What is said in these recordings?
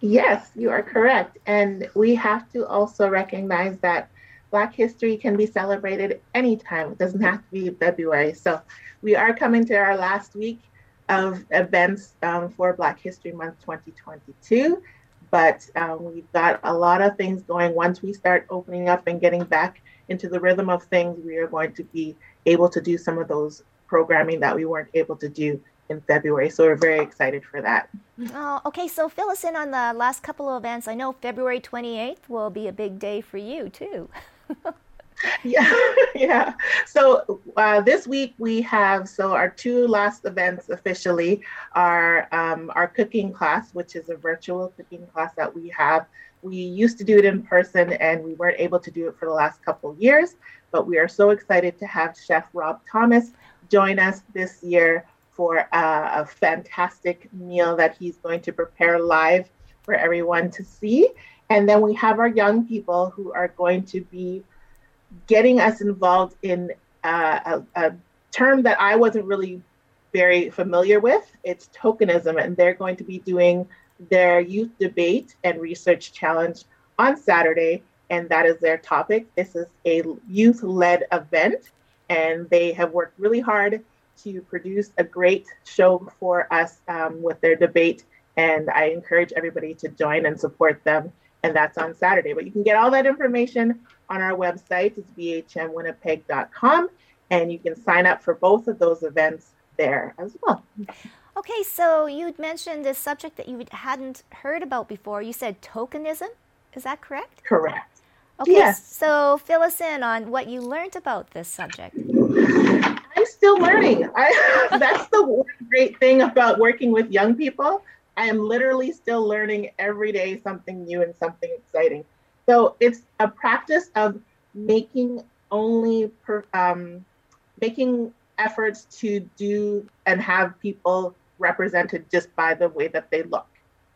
Yes, you are correct. And we have to also recognize that Black history can be celebrated anytime. It doesn't have to be February. So we are coming to our last week of events um, for Black History Month 2022. But um, we've got a lot of things going. Once we start opening up and getting back into the rhythm of things, we are going to be able to do some of those programming that we weren't able to do in February. So we're very excited for that. Oh, okay. So fill us in on the last couple of events. I know February 28th will be a big day for you too. yeah, yeah. So uh, this week we have so our two last events officially are um, our cooking class, which is a virtual cooking class that we have. We used to do it in person and we weren't able to do it for the last couple years, but we are so excited to have Chef Rob Thomas join us this year for a, a fantastic meal that he's going to prepare live for everyone to see. And then we have our young people who are going to be getting us involved in uh, a, a, term that I wasn't really very familiar with. It's tokenism, and they're going to be doing their youth debate and research challenge on Saturday, and that is their topic. This is a youth led event, and they have worked really hard to produce a great show for us um, with their debate. And I encourage everybody to join and support them. And that's on Saturday. But you can get all that information on our website. It's bhmwinnipeg.com. And you can sign up for both of those events there as well. Okay, so you'd mentioned a subject that you hadn't heard about before. You said tokenism. Is that correct? Correct. Okay, yes. so fill us in on what you learned about this subject. I'm still learning. I, that's the great thing about working with young people. I am literally still learning every day something new and something exciting. So it's a practice of making only per, um, making efforts to do and have people represented just by the way that they look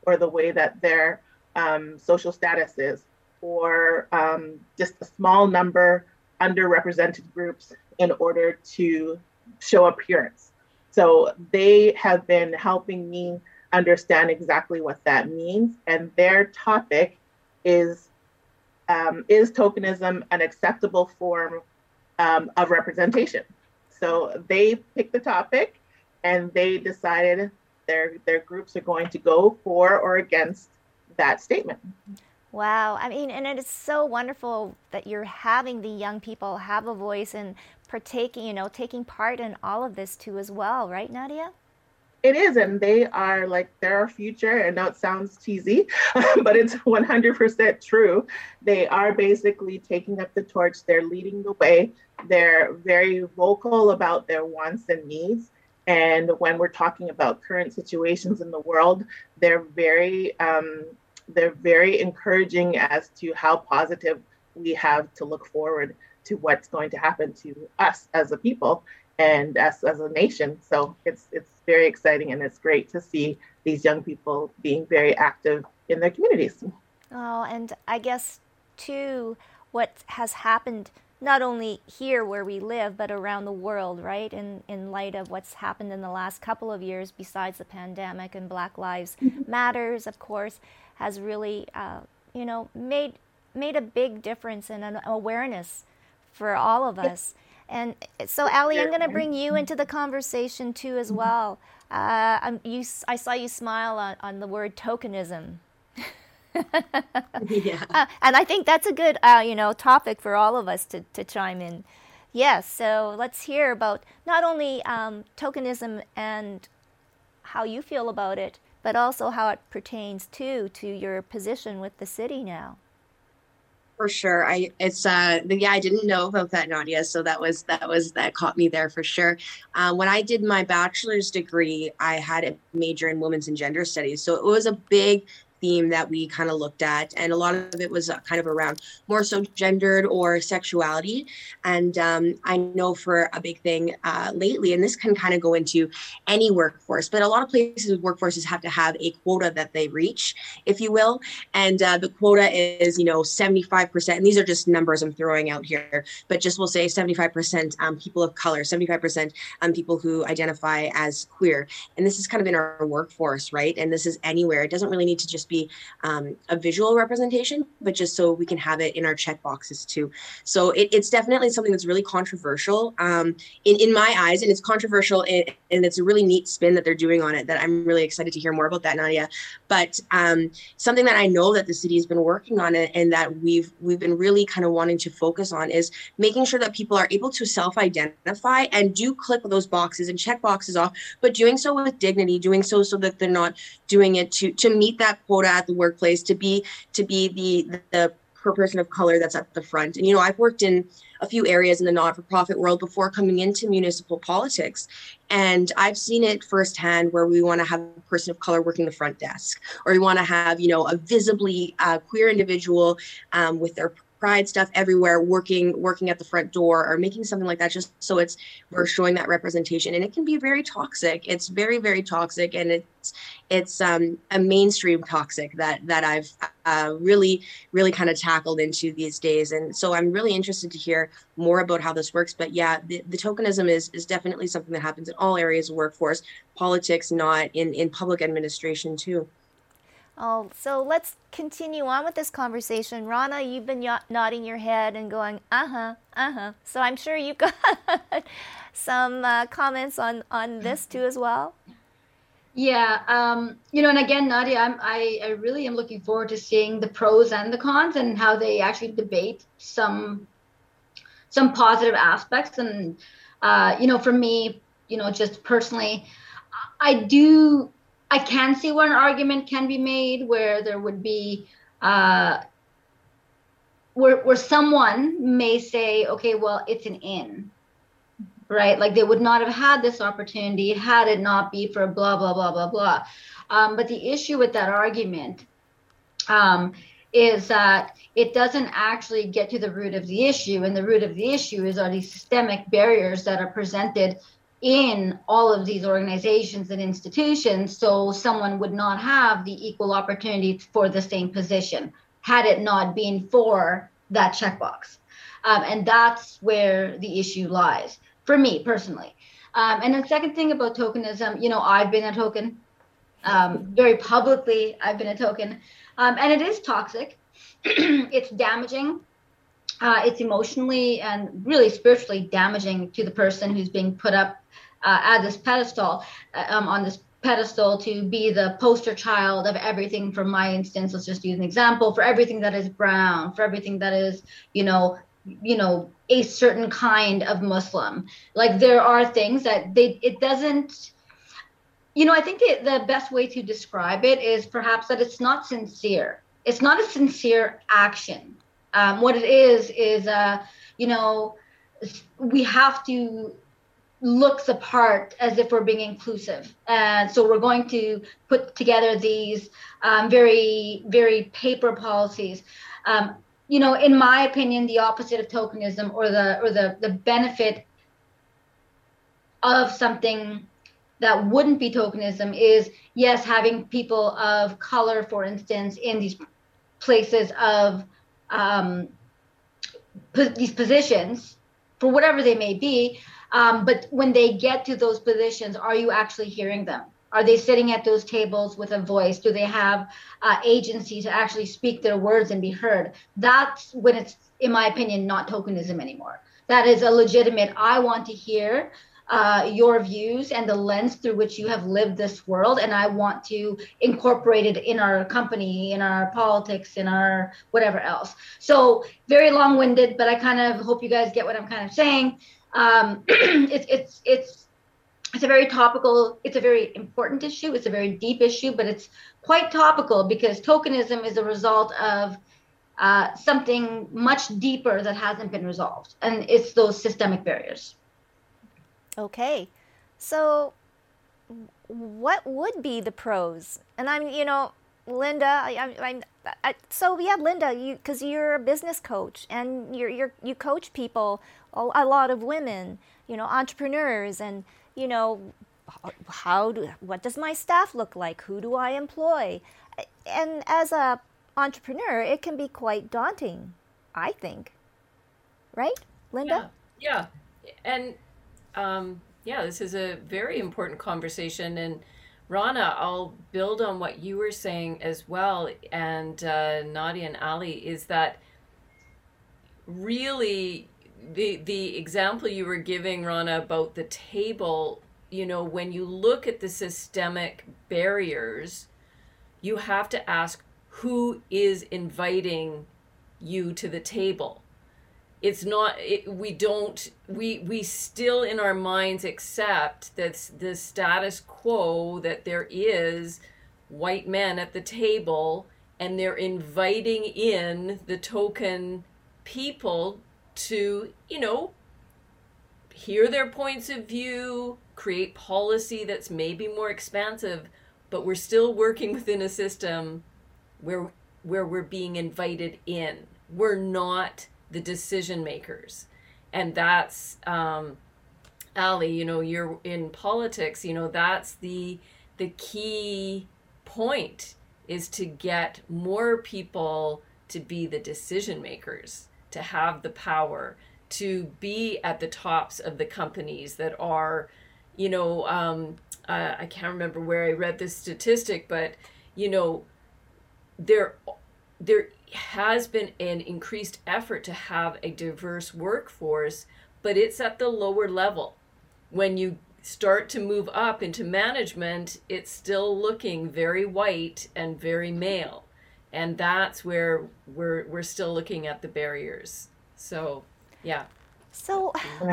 or the way that their um, social status is or um, just a small number underrepresented groups in order to show appearance. So they have been helping me understand exactly what that means. And their topic is um, is tokenism an acceptable form um, of representation? So they picked the topic and they decided their their groups are going to go for or against that statement. Wow. I mean, and it is so wonderful that you're having the young people have a voice and partaking, you know, taking part in all of this too as well, right, Nadia? It is, and they are like they're our future. And now it sounds cheesy, but it's 100% true. They are basically taking up the torch. They're leading the way. They're very vocal about their wants and needs. And when we're talking about current situations in the world, they're very um, they're very encouraging as to how positive we have to look forward to what's going to happen to us as a people and us as a nation. So it's it's very exciting and it's great to see these young people being very active in their communities. Oh, and I guess too what has happened not only here where we live but around the world, right? In in light of what's happened in the last couple of years besides the pandemic and Black Lives mm-hmm. Matters, of course, has really, uh, you know, made made a big difference in an awareness for all of us. And so, Ali, I'm going to bring you into the conversation too, as well. Uh, you, I saw you smile on, on the word tokenism. yeah. Uh, and I think that's a good, uh, you know, topic for all of us to, to chime in. Yes, so let's hear about not only um, tokenism and how you feel about it, but also how it pertains to to your position with the city now. For sure. I it's uh yeah, I didn't know about that, Nadia. So that was that was that caught me there for sure. Uh, when I did my bachelor's degree, I had a major in women's and gender studies. So it was a big theme that we kind of looked at. And a lot of it was uh, kind of around more so gendered or sexuality. And um, I know for a big thing uh, lately, and this can kind of go into any workforce, but a lot of places workforces have to have a quota that they reach, if you will. And uh, the quota is, you know, 75%. And these are just numbers I'm throwing out here, but just we'll say 75% um, people of color, 75% um, people who identify as queer. And this is kind of in our workforce, right? And this is anywhere. It doesn't really need to just be be um, a visual representation, but just so we can have it in our check boxes too. So it, it's definitely something that's really controversial um, in, in my eyes, and it's controversial and, and, it's a really neat spin that they're doing on it that I'm really excited to hear more about that, Nadia. But um, something that I know that the city has been working on it and that we've we've been really kind of wanting to focus on is making sure that people are able to self-identify and do click those boxes and check boxes off, but doing so with dignity, doing so so that they're not doing it to to meet that quota quota at the workplace to be to be the the per person of color that's at the front. And you know, I've worked in a few areas in the not-for-profit world before coming into municipal politics and i've seen it firsthand where we want to have a person of color working the front desk or we want to have you know a visibly uh, queer individual um, with their pride stuff everywhere working working at the front door or making something like that just so it's we're showing that representation. And it can be very toxic. It's very very toxic and it's it's um, a mainstream toxic that that i've uh, really really kind of tackled into these days. And so i'm really interested to hear more about how this works. But yeah the, the tokenism is is definitely something that happens in all areas of workforce politics not in in public administration too Oh, so let's continue on with this conversation. Rana, you've been nodding your head and going, uh huh, uh huh. So I'm sure you've got some uh, comments on, on this too as well. Yeah, um, you know, and again, Nadia, I'm, I, I really am looking forward to seeing the pros and the cons and how they actually debate some some positive aspects. And uh, you know, for me, you know, just personally, I do I can see where an argument can be made where there would be uh, where where someone may say, okay, well, it's an in, right? Like they would not have had this opportunity had it not be for blah blah blah blah blah. Um, but the issue with that argument um, is that it doesn't actually get to the root of the issue, and the root of the issue is are these systemic barriers that are presented in all of these organizations and institutions so someone would not have the equal opportunity for the same position had it not been for that checkbox. Um, and that's where the issue lies for me personally. Um, and the second thing about tokenism you know i've been a token um, very publicly i've been a token um, and it is toxic. It's damaging. Uh, it's emotionally and really spiritually damaging to the person who's being put up uh, at this pedestal, uh, um, on this pedestal to be the poster child of everything. From my instance let's just use an example for everything that is brown for everything that is you know you know a certain kind of muslim. Like there are things that they it doesn't you know i think the, the best way to describe it is perhaps that it's not sincere. It's not a sincere action. Um, what it is is uh you know we have to looks apart as if we're being inclusive. And so we're going to put together these um, very, very paper policies. Um, you know, in my opinion, the opposite of tokenism or the or the the benefit of something that wouldn't be tokenism is yes, having people of color, for instance, in these places of um, these positions for whatever they may be um, but when they get to those positions, are you actually hearing them? Are they sitting at those tables with a voice? Do they have uh, agency to actually speak their words and be heard? That's when it's, in my opinion, not tokenism anymore. That is a legitimate, I want to hear uh, your views and the lens through which you have lived this world. And I want to incorporate it in our company, in our politics, in our whatever else. So, very long winded, but I kind of hope you guys get what I'm kind of saying um, it's it's it's it's a very topical it's a very important issue it's a very deep issue but it's quite topical because tokenism is a result of uh, something much deeper that hasn't been resolved, and it's those systemic barriers. Okay, so what would be the pros? And I'm, you know, Linda, I, I'm, So yeah, Linda, you because you're a business coach and you're, you're you coach people, a, a lot of women, you know, entrepreneurs, and you know, how do what does my staff look like? Who do I employ? And as a entrepreneur, it can be quite daunting, I think. Right, Linda? Yeah, yeah. and um, yeah, this is a very important conversation and Rana, I'll build on what you were saying as well, and uh, Nadia and Ali, is that really the the example you were giving, Rana, about the table. You know, when you look at the systemic barriers, you have to ask who is inviting you to the table it's not it, we don't we we still in our minds accept that the status quo that there is white men at the table and they're inviting in the token people to you know hear their points of view create policy that's maybe more expansive but we're still working within a system where where we're being invited in. We're not the decision makers. And that's um, ali you know you're in politics you know that's the the key point is to get more people to be the decision makers to have the power to be at the tops of the companies that are you know um, uh, i can't remember where i read this statistic but you know there there has been an increased effort to have a diverse workforce, but it's at the lower level. When you start to move up into management, it's still looking very white and very male. And that's where we're we're still looking at the barriers. So, yeah. So,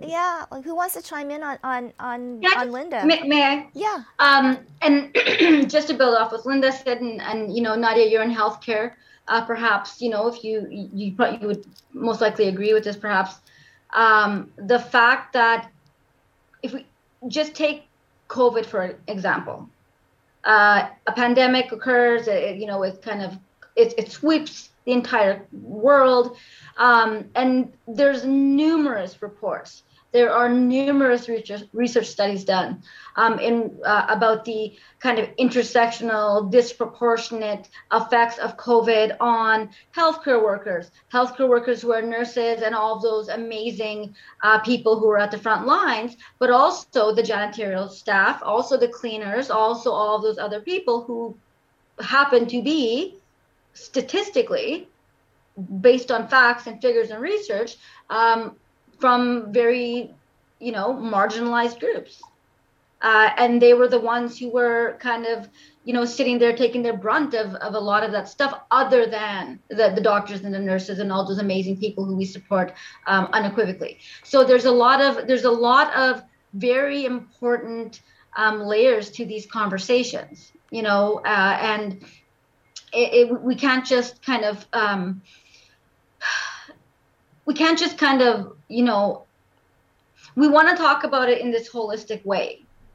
yeah, like who wants to chime in on on on, yeah, on Linda? May, may, I? Yeah. Um, and just to build off what Linda said, and, and you know, Nadia, you're in healthcare uh, perhaps you know if you you you would most likely agree with this perhaps um, the fact that if we just take covid for example uh, a pandemic occurs it, you know it kind of it, it sweeps the entire world um, and there's numerous reports there are numerous research, studies done um, in uh, about the kind of intersectional, disproportionate effects of COVID on healthcare workers, healthcare workers who are nurses, and all those amazing uh, people who are at the front lines, but also the janitorial staff, also the cleaners, also all those other people who happen to be statistically based on facts and figures and research um, from very, you know, marginalized groups. Uh, and they were the ones who were kind of, you know, sitting there taking their brunt of, of a lot of that stuff, other than the, the doctors and the nurses and all those amazing people who we support um, unequivocally. So there's a lot of there's a lot of very important um, layers to these conversations, you know, uh, and it, it, we can't just kind of um, we can't just kind of you know we want to talk about it in this holistic way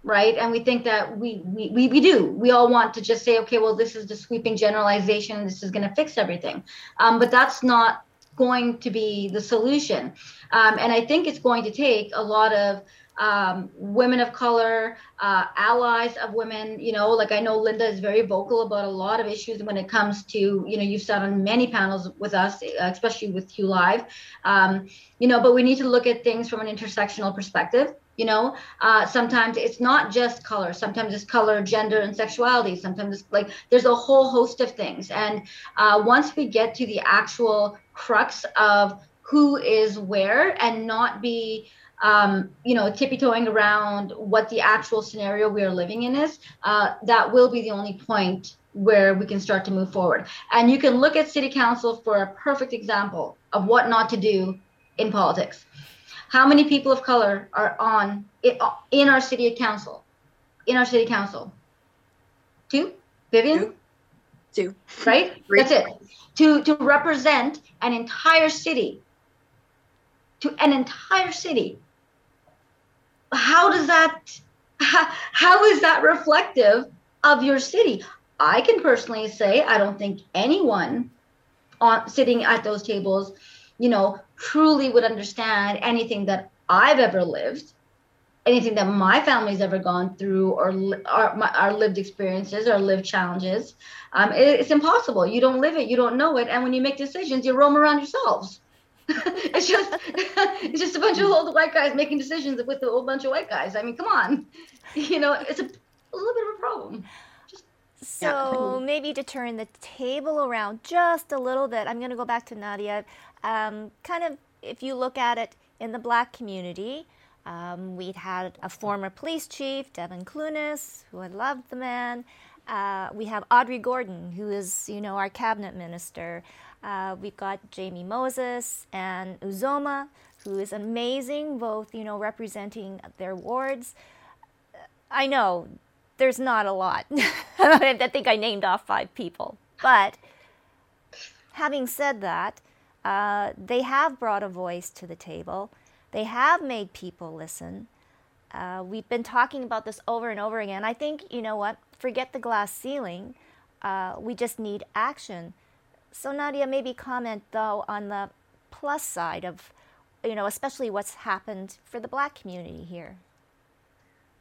right? And we think that we, we we we do. We all want to just say okay well this is the sweeping generalization. This is going to fix everything. Um, but that's not going to be the solution. Um, and i think it's going to take a lot of um, women of color, uh, allies of women. You know, like I know Linda is very vocal about a lot of issues when it comes to, you know, you've sat on many panels with us, especially with Q Live. Um, you know, but we need to look at things from an intersectional perspective. You know, uh, sometimes it's not just color. Sometimes it's color, gender, and sexuality. Sometimes it's like there's a whole host of things. And uh, once we get to the actual crux of who is where and not be um, you know, tippy-toeing around what the actual scenario we are living in is, uh, that will be the only point where we can start to move forward. And you can look at city council for a perfect example of what not to do in politics. How many people of color are on in our city council? In our city council, two. Vivian. Two. Two. Right? Three. That's it. To to represent an entire city. To an entire city. How does that how, is that reflective of your city? I can personally say I don't think anyone on sitting at those tables, you know, truly would understand anything that I've ever lived, anything that my family's ever gone through, or our, my, our lived experiences, or lived challenges. Um, it, it's impossible. You don't live it, you don't know it, and when you make decisions, you roam around yourselves. it's just it's just a bunch of old white guys making decisions with a whole bunch of white guys. I mean, come on, you know, it's a, a little bit of a problem. So maybe to turn the table around just a little bit, I'm going to go back to Nadia. Um, kind of, if you look at it in the black community, um, we'd had a former police chief, Devon Clunis, who I loved the man. Uh, we have Audrey Gordon, who is, you know, our cabinet minister. Uh, we've got Jamie Moses and Uzoma, who is amazing, both, you know, representing their wards. I know there's not a lot. I think I named off five people. But having said that, uh, they have brought a voice to the table. They have made people listen. Uh, we've been talking about this over and over again. I think, you know what? Forget the glass ceiling. Uh, we just need action. So, Nadia, maybe comment though on the plus side of, you know, especially what's happened for the black community here.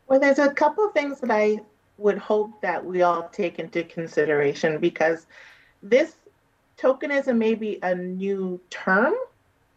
Well, there's a couple of things that I would hope that we all take into consideration because this tokenism may be a new term,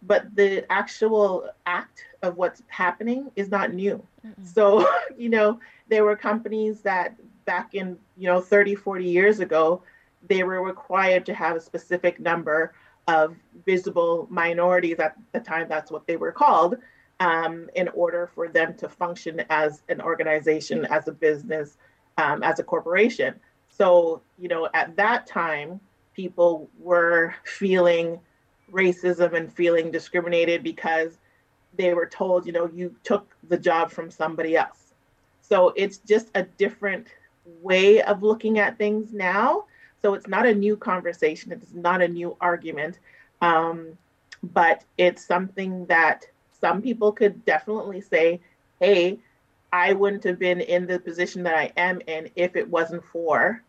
but the actual act of what's happening is not new. Mm-hmm. So, you know, there were companies that back in, you know, 30, 40 years ago, they were required to have a specific number of visible minorities at the time, that's what they were called, um, in order for them to function as an organization, as a business, um, as a corporation. So, you know, at that time, people were feeling racism and feeling discriminated because they were told, you know, you took the job from somebody else. So it's just a different way of looking at things now. So it's not a new conversation, it's not a new argument, um, but it's something that some people could definitely say, hey, I wouldn't have been in the position that I am in if it wasn't for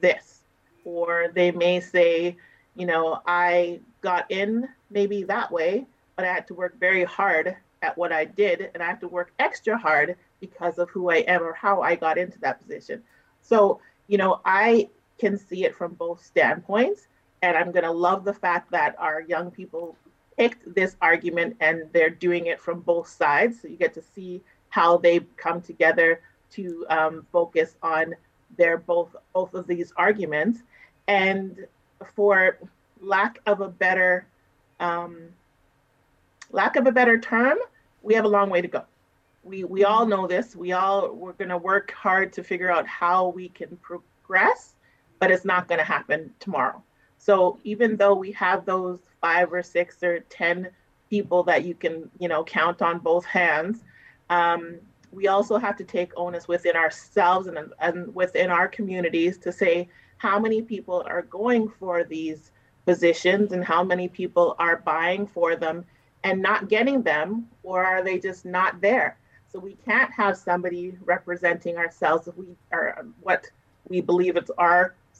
this. Or they may say, you know, I got in maybe that way, but I had to work very hard at what I did, and I have to work extra hard because of who I am or how I got into that position. So, you know, I can see it from both standpoints. And I'm going to love the fact that our young people picked this argument and they're doing it from both sides. So you get to see how they come together to um, focus on their both both of these arguments. And for lack of a better um, lack of a better term, we have a long way to go. We we all know this. We all we're going to work hard to figure out how we can progress, but it's not going to happen tomorrow. So even though we have those five or six or ten people that you can you know count on both hands, um, we also have to take onus within ourselves and, and within our communities to say how many people are going for these positions and how many people are buying for them and not getting them, or are they just not there? So we can't have somebody representing ourselves if we are what we believe it's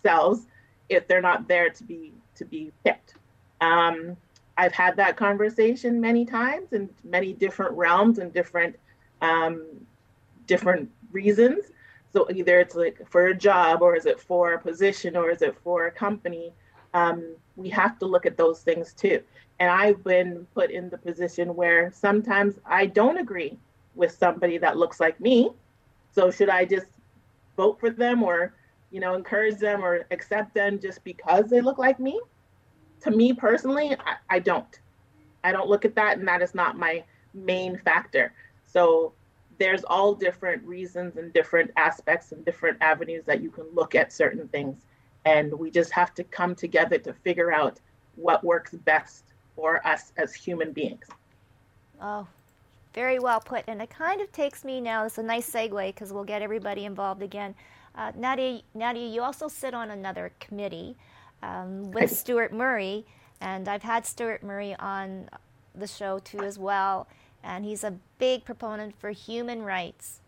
ourselves if they're not there to be to be picked. Um, I've had that conversation many times in many different realms and different um, different reasons. So either it's like for a job, or is it for a position, or is it for a company? Um, we have to look at those things too. And I've been put in the position where sometimes I don't agree with somebody that looks like me. So should I just vote for them, or you know, encourage them, or accept them just because they look like me? To me personally, I, I don't. I don't look at that, and that is not my main factor. So there's all different reasons and different aspects and different avenues that you can look at certain things. And we just have to come together to figure out what works best for us as human beings. Oh, very well put. And it kind of takes me now, it's a nice segue because we'll get everybody involved again. Uh, Nadia, Nadia, you also sit on another committee um, with Stuart Murray, and I've had Stuart Murray on the show too as well, and he's a big proponent for human rights.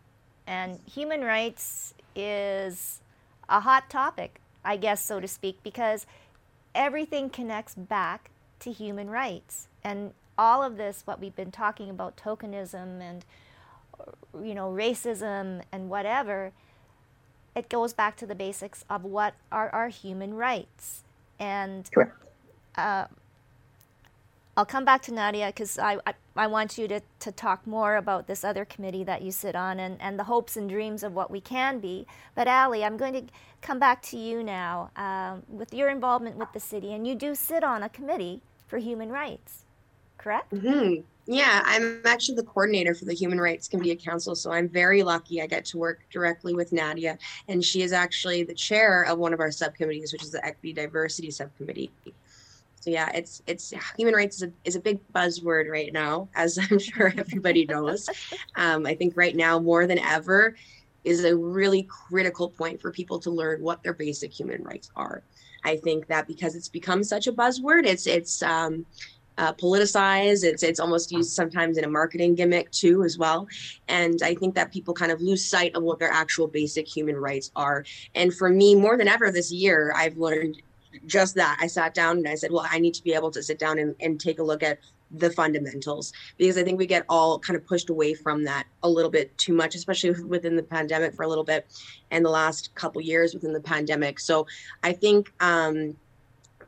And human rights is a hot topic, I guess, so to speak, because everything connects back to human rights. And all of this, what we've been talking about, tokenism and you know racism and whatever, it goes back to the basics of what are our human rights. And uh, I'll come back to Nadia because I, I, I, want you to, to talk more about this other committee that you sit on and, and the hopes and dreams of what we can be. But Ali, I'm going to come back to you now um, with your involvement with the city, and you do sit on a committee for human rights, correct? Mm-hmm. Yeah, I'm actually the coordinator for the Human Rights Committee Council, so I'm very lucky. I get to work directly with Nadia, and she is actually the chair of one of our subcommittees, which is the Equity Diversity Subcommittee. So yeah, it's it's human rights is a, is a big buzzword right now, as I'm sure everybody knows. Um, I think right now more than ever is a really critical point for people to learn what their basic human rights are. I think that because it's become such a buzzword, it's it's um, uh, politicized. It's it's almost used sometimes in a marketing gimmick too, as well. And I think that people kind of lose sight of what their actual basic human rights are. And for me, more than ever this year, I've learned just that. I sat down and I said, well, I need to be able to sit down and, and take a look at the fundamentals because I think we get all kind of pushed away from that a little bit too much, especially within the pandemic for a little bit and the last couple years within the pandemic. So I think um,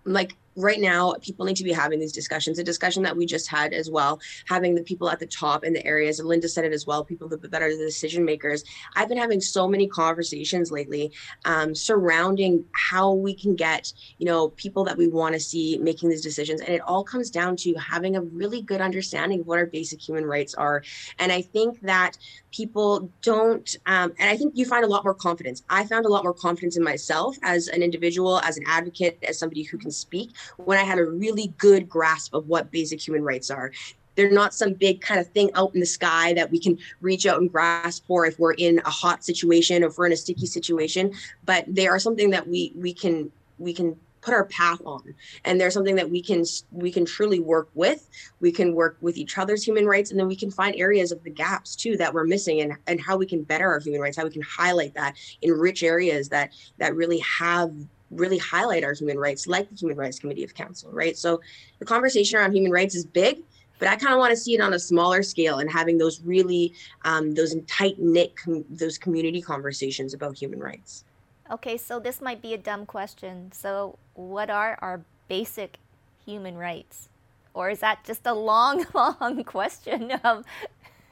like right now people need to be having these discussions a discussion that we just had as well having the people at the top in the areas and linda said it as well people that, that are the decision makers. I've been having so many conversations lately um, surrounding how we can get you know people that we want to see making these decisions and it all comes down to having a really good understanding of what our basic human rights are. And i think that people don't um, and i think you find a lot more confidence. I found a lot more confidence in myself as an individual as an advocate as somebody who can speak when I had a really good grasp of what basic human rights are. They're not some big kind of thing out in the sky that we can reach out and grasp for if we're in a hot situation or if we're in a sticky situation, but they are something that we we can we can put our path on and there's something that we can we can truly work with we can work with each other's human rights and then we can find areas of the gaps too that we're missing and and how we can better our human rights how we can highlight that in rich areas that that really have really highlight our human rights, like the Human Rights Committee of Council, right? So the conversation around human rights is big, but I kind of want to see it on a smaller scale and having those really um, those tight knit com- those community conversations about human rights. Okay, so this might be a dumb question. So, what are our basic human rights, or is that just a long, long question? Of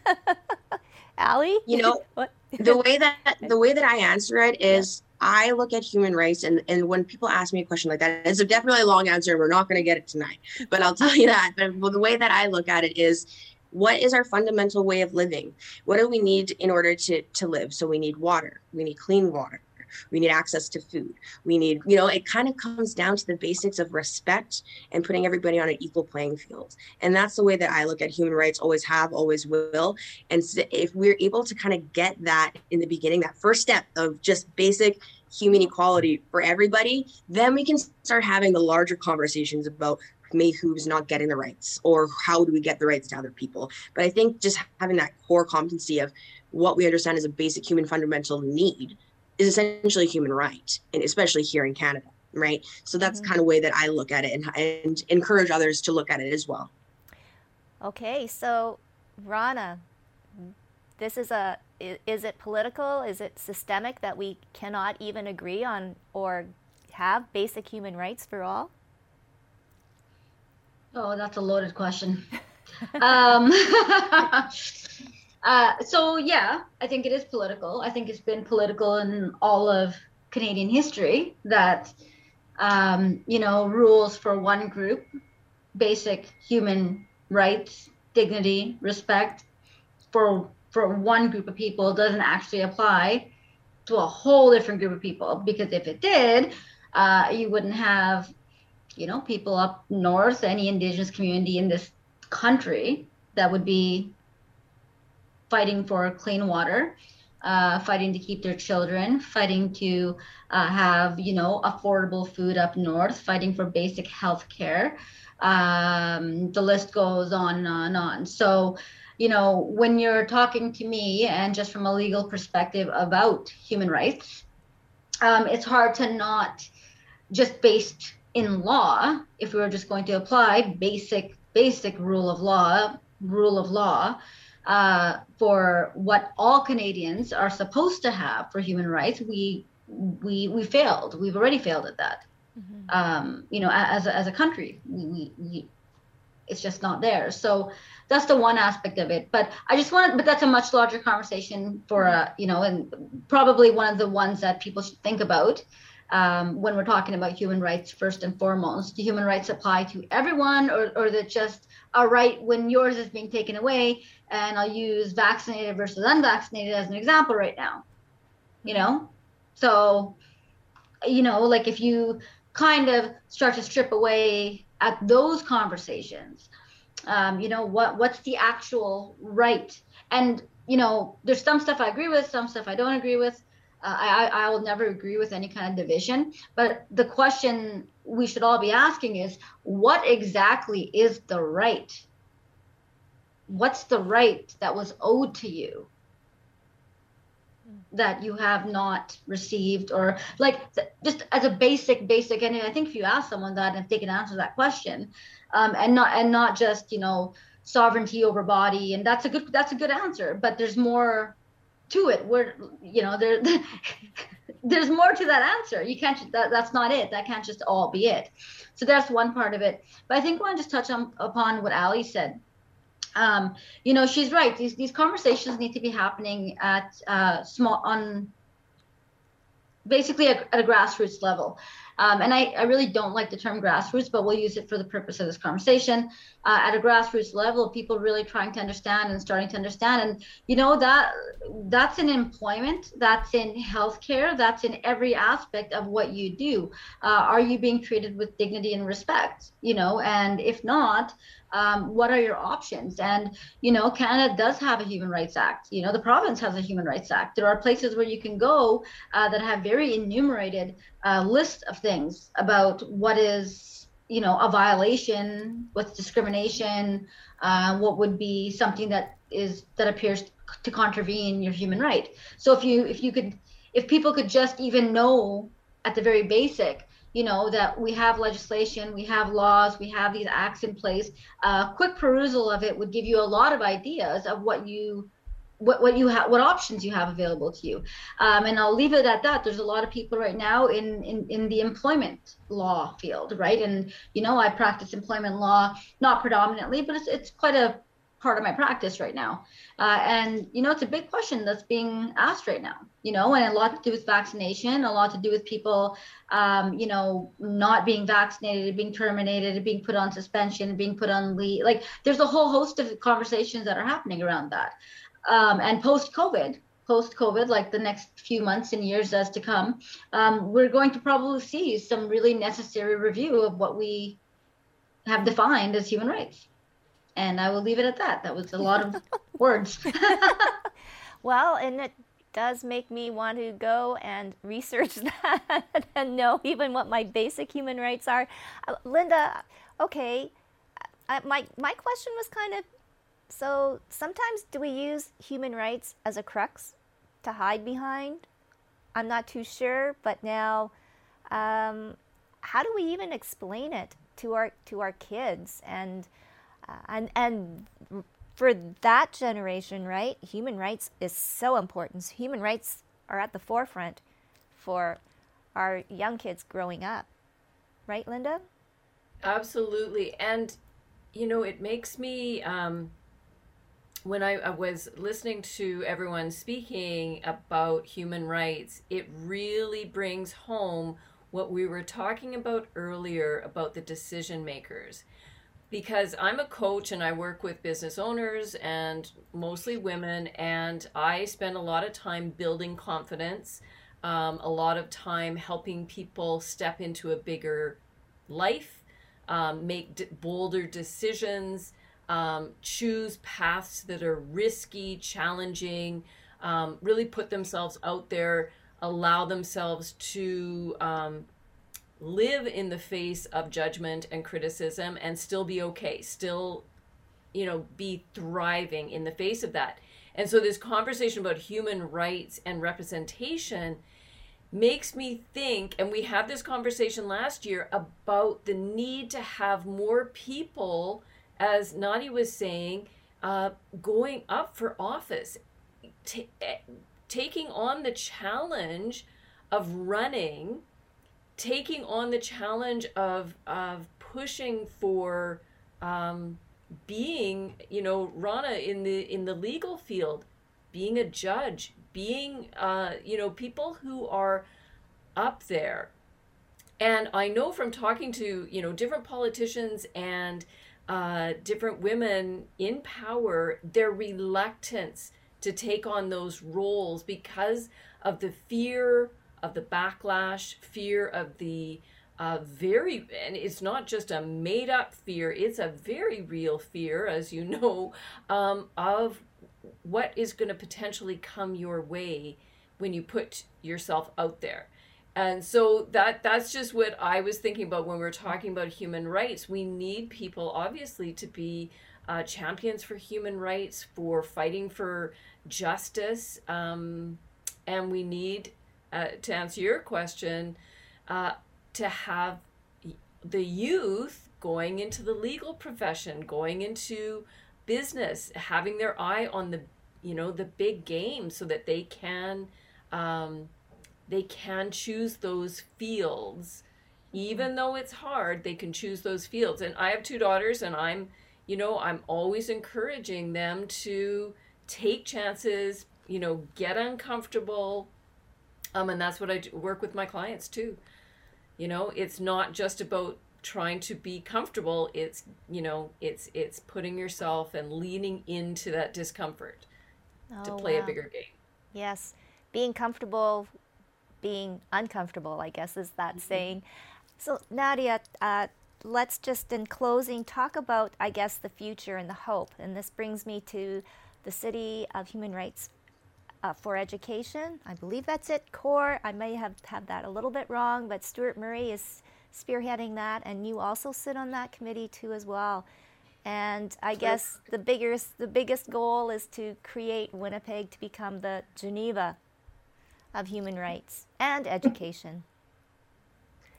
Ali, you know, the way that the way that I answer it is. Yeah I look at human rights, and, and when people ask me a question like that, it's a definitely a long answer, we're not going to get it tonight. But I'll tell you that. But the way that I look at it is, what is our fundamental way of living? What do we need in order to to live? So we need water. We need clean water. We need access to food. We need, you know, it kind of comes down to the basics of respect and putting everybody on an equal playing field. And that's the way that I look at human rights, always have, always will. And if we're able to kind of get that in the beginning, that first step of just basic human equality for everybody, then we can start having the larger conversations about maybe who's not getting the rights or how do we get the rights to other people. But I think just having that core competency of what we understand as a basic human fundamental need is essentially a human right, and especially here in Canada, right? So that's mm-hmm. kind of way that I look at it and, and encourage others to look at it as well. Okay, so Rana, this is a is it political? Is it systemic that we cannot even agree on or have basic human rights for all? Oh, that's a loaded question. um, Uh, so yeah, I think it is political. I think it's been political in all of Canadian history that um, you know rules for one group, basic human rights, dignity, respect for for one group of people doesn't actually apply to a whole different group of people because if it did, uh, you wouldn't have you know people up north, any indigenous community in this country that would be fighting for clean water uh, fighting to keep their children, fighting to uh, have you know affordable food up north, fighting for basic health care. Um, the list goes on and on and on. So, you know, when you're talking to me and just from a legal perspective about human rights, um, it's hard to not just based in law, if we were just going to apply basic basic rule of law, rule of law, uh, for what all Canadians are supposed to have for human rights, we we we failed. We've already failed at that. Mm-hmm. Um, you know, as a, as a country, we, we, we, it's just not there. So that's the one aspect of it. But I just want, but that's a much larger conversation for uh, you know, and probably one of the ones that people should think about. Um, when we're talking about human rights first and foremost do human rights apply to everyone or, or that just a right when yours is being taken away and I'll use vaccinated versus unvaccinated as an example right now. You know, so you know, like if you kind of start to strip away at those conversations, um, you know, what what's the actual right? And you know, there's some stuff I agree with, some stuff I don't agree with. Uh, I, I will never agree with any kind of division. But the question we should all be asking is what exactly is the right what's the right that was owed to you that you have not received or like just as a basic basic and i think if you ask someone that and if they can answer that question um, and not and not just you know sovereignty over body and that's a good that's a good answer but there's more to it. Where you know there there's more to that answer. You can't that, that's not it. That can't just all be it. So that's one part of it. But i think i want to just touch on upon what ali said. Um, you know, she's right. These these conversations need to be happening at uh, small on basically at, at a grassroots level. Um, and I, I, really don't like the term grassroots, but we'll use it for the purpose of this conversation. Uh, at a grassroots level, people really trying to understand and starting to understand. And you know that that's in employment, that's in healthcare, that's in every aspect of what you do. Uh, are you being treated with dignity and respect? You know, and if not, um, what are your options? And, you know, Canada does have a Human Rights Act. You know, the province has a Human Rights Act. There are places where you can go uh, that have very enumerated uh, list of things about what is, you know, a violation, what's discrimination, uh, what would be something that is that appears to contravene your human right. So if you if you could if people could just even know at the very basic you know that we have legislation we have laws we have these acts in place uh, quick perusal of it would give you a lot of ideas of what you what, what you have what options you have available to you. Um, and i'll leave it at that. There's a lot of people right now in, in in the employment law field right? And you know i practice employment law not predominantly but it's, it's quite a part of my practice right now. Uh, and, you know, it's a big question that's being asked right now, you know, and a lot to do with vaccination, a lot to do with people, um, you know, not being vaccinated, being terminated, being put on suspension, being put on leave. Like there's a whole host of conversations that are happening around that. Um, and post COVID, post COVID, like the next few months and years as to come, um, we're going to probably see some really necessary review of what we have defined as human rights. And I will leave it at that. That was a lot of words. well, and it does make me want to go and research that and know even what my basic human rights are. Uh, Linda, okay, I, my my question was kind of so sometimes do we use human rights as a crux to hide behind? I'm not too sure, but now um, how do we even explain it to our to our kids and uh, and and for that generation, right? Human rights is so important. Human rights are at the forefront for our young kids growing up. Right, Linda? Absolutely. And, you know, it makes me, um, when I, I was listening to everyone speaking about human rights, it really brings home what we were talking about earlier about the decision makers because I'm a coach and I work with business owners and mostly women, and I spend a lot of time building confidence, um, a lot of time helping people step into a bigger life, um, make d- bolder decisions, um, choose paths that are risky, challenging. um, really put themselves out there, allow themselves to um, live in the face of judgment and criticism and still be okay, still, you know, be thriving in the face of that. And so this conversation about human rights and representation makes me think, and we had this conversation last year about the need to have more people, as Nadi was saying, uh, going up for office, t- eh, taking on the challenge of running, taking on the challenge of of pushing for um, being, you know, Rana in the in the legal field, being a judge, being, uh, you know, people who are up there. And I know from talking to, you know, different politicians and uh, different women in power, their reluctance to take on those roles because of the fear of the backlash, fear of the uh, very, and it's not just a made up fear, it's a very real fear, as you know, um, of what is going to potentially come your way when you put yourself out there. And so that that's just what i was thinking about when we are talking about human rights. We need people obviously to be uh, champions for human rights for fighting for justice um, and we need uh, to answer your question uh, to have the youth going into the legal profession going into business having their eye on the you know the big game so that they can um, they can choose those fields. Even though it's hard they can choose those fields. And i have two daughters and i'm you know i'm always encouraging them to take chances you know get uncomfortable um, and that's what i do, work with my clients too. You know it's not just about trying to be comfortable it's you know it's it's putting yourself and leaning into that discomfort oh, to play wow. a bigger game. Yes. Being comfortable being uncomfortable i guess is that mm-hmm. saying. So nadia uh, let's just in closing talk about i guess the future and the hope. And this brings me to the city of human rights uh, for education i believe that's it core i may have had that a little bit wrong but stuart murray is spearheading that, and you also sit on that committee too as well. And I guess the biggest the biggest goal is to create Winnipeg to become the Geneva of human rights and education.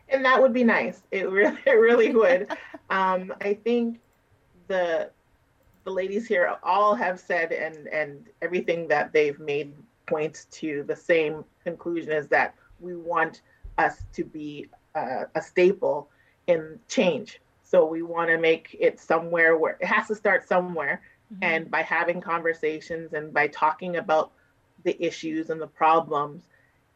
And that would be nice. It really it really would. um, I think the the ladies here all have said and and everything that they've made points to the same conclusion is that we want us to be uh, a staple in change. So we want to make it somewhere where it has to start somewhere. Mm-hmm. And by having conversations and by talking about the issues and the problems,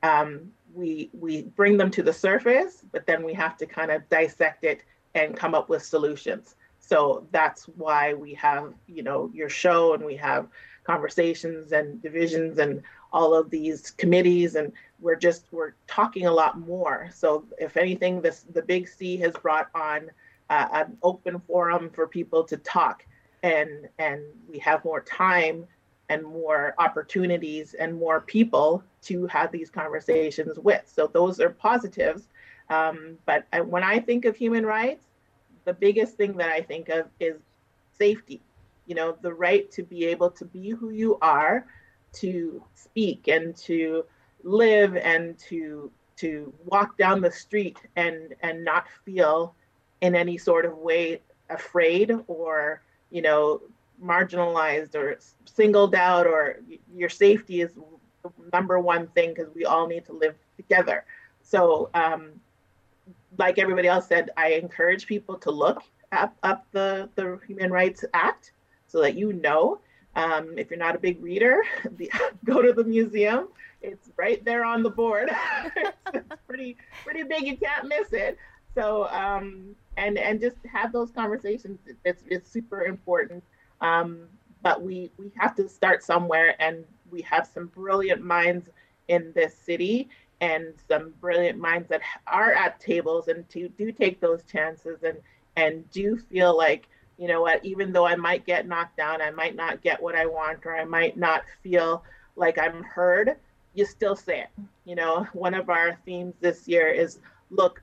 um, we we bring them to the surface, but then we have to kind of dissect it and come up with solutions. So that's why we have, you know, your show and we have conversations and divisions and all of these committees and we're just we're talking a lot more. So if anything this the big c has brought on uh, an open forum for people to talk and and we have more time and more opportunities and more people to have these conversations with. So those are positives. Um, but I, when i think of human rights the biggest thing that i think of is safety you know the right to be able to be who you are to speak and to live and to to walk down the street and and not feel in any sort of way afraid or you know marginalized or singled out or your safety is the number one thing because we all need to live together. So um, like everybody else said i encourage people to look up, up the the human rights act so that you know um, if you're not a big reader, go to the museum. It's right there on the board. it's, it's, pretty pretty big. You can't miss it. So um, and and just have those conversations. It's it's super important. Um, but we we have to start somewhere, and we have some brilliant minds in this city and some brilliant minds that are at tables and to do take those chances and and do feel like you know what, even though I might get knocked down, I might not get what I want, or I might not feel like I'm heard, you still say it. You know, one of our themes this year is look,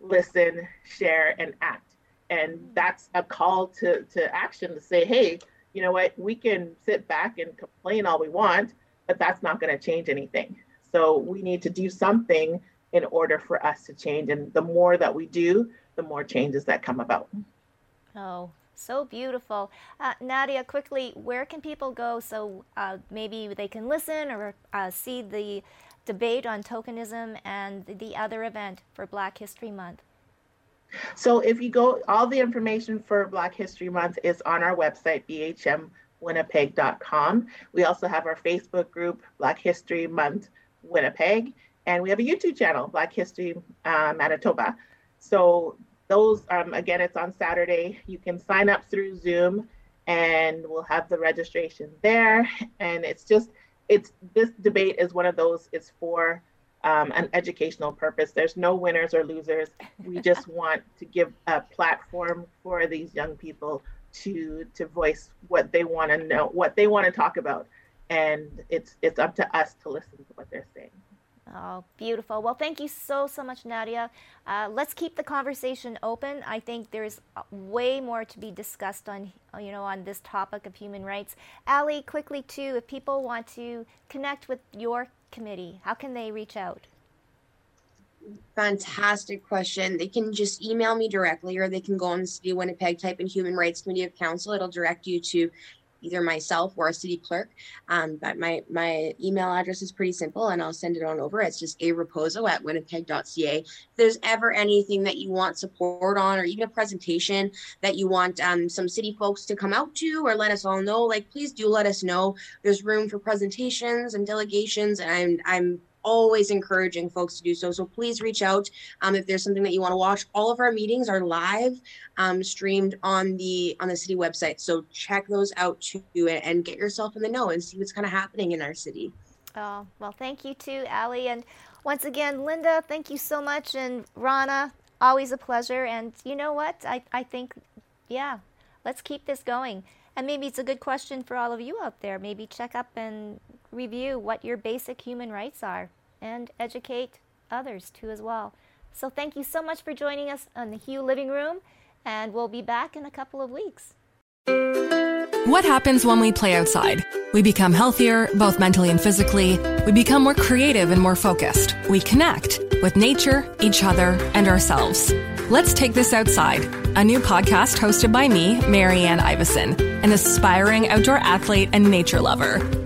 listen, share, and act. And that's a call to, to action to say, hey, you know what, we can sit back and complain all we want, but that's not going to change anything. So we need to do something in order for us to change. And the more that we do, the more changes that come about. Oh, so beautiful. Uh, Nadia, quickly, where can people go so uh, maybe they can listen or uh, see the debate on tokenism and the other event for Black History Month? So if you go, all the information for Black History Month is on our website, bhmwinnipeg.com. We also have our Facebook group, Black History Month Winnipeg, and we have a YouTube channel, Black History uh, Manitoba. So those, um, again, it's on Saturday. You can sign up through Zoom and we'll have the registration there. And it's just, it's this debate is one of those, it's for um, an educational purpose. There's no winners or losers. We just want to give a platform for these young people to to voice what they want to know, what they want to talk about, and it's it's up to us to listen to what they're saying. Oh, beautiful. Well, thank you so, so much, Nadia. Uh, let's keep the conversation open. I think there's uh, way more to be discussed on, you know, on this topic of human rights. Ali, quickly too, if people want to connect with your committee, how can they reach out? Fantastic question. They can just email me directly or they can go on the City of Winnipeg, type in Human Rights Committee of Council. It'll direct you to either myself or a city clerk. Um, but my my email address is pretty simple, and I'll send it on over. It's just a raposo at winnipeg.ca. If there's ever anything that you want support on, or even a presentation that you want um, some city folks to come out to, or let us all know, like please do let us know. There's room for presentations and delegations, and I'm I'm always encouraging folks to do so. So please reach out um, if there's something that you want to watch. All of our meetings are live, um, streamed on the on the city website. So check those out too, and get yourself in the know and see what's kind of happening in our city. Oh well, thank you too, Ali, and once again, Linda, thank you so much, and Rana, always a pleasure. And you know what? I I think, yeah, let's keep this going. And maybe it's a good question for all of you out there. Maybe check up and review what your basic human rights are and educate others too as well. So thank you so much for joining us on the Hue Living Room, and we'll be back in a couple of weeks. What happens when we play outside? We become healthier, both mentally and physically. We become more creative and more focused. We connect with nature, each other, and ourselves. Let's Take This Outside, a new podcast hosted by me, Marianne Iveson, an aspiring outdoor athlete and nature lover.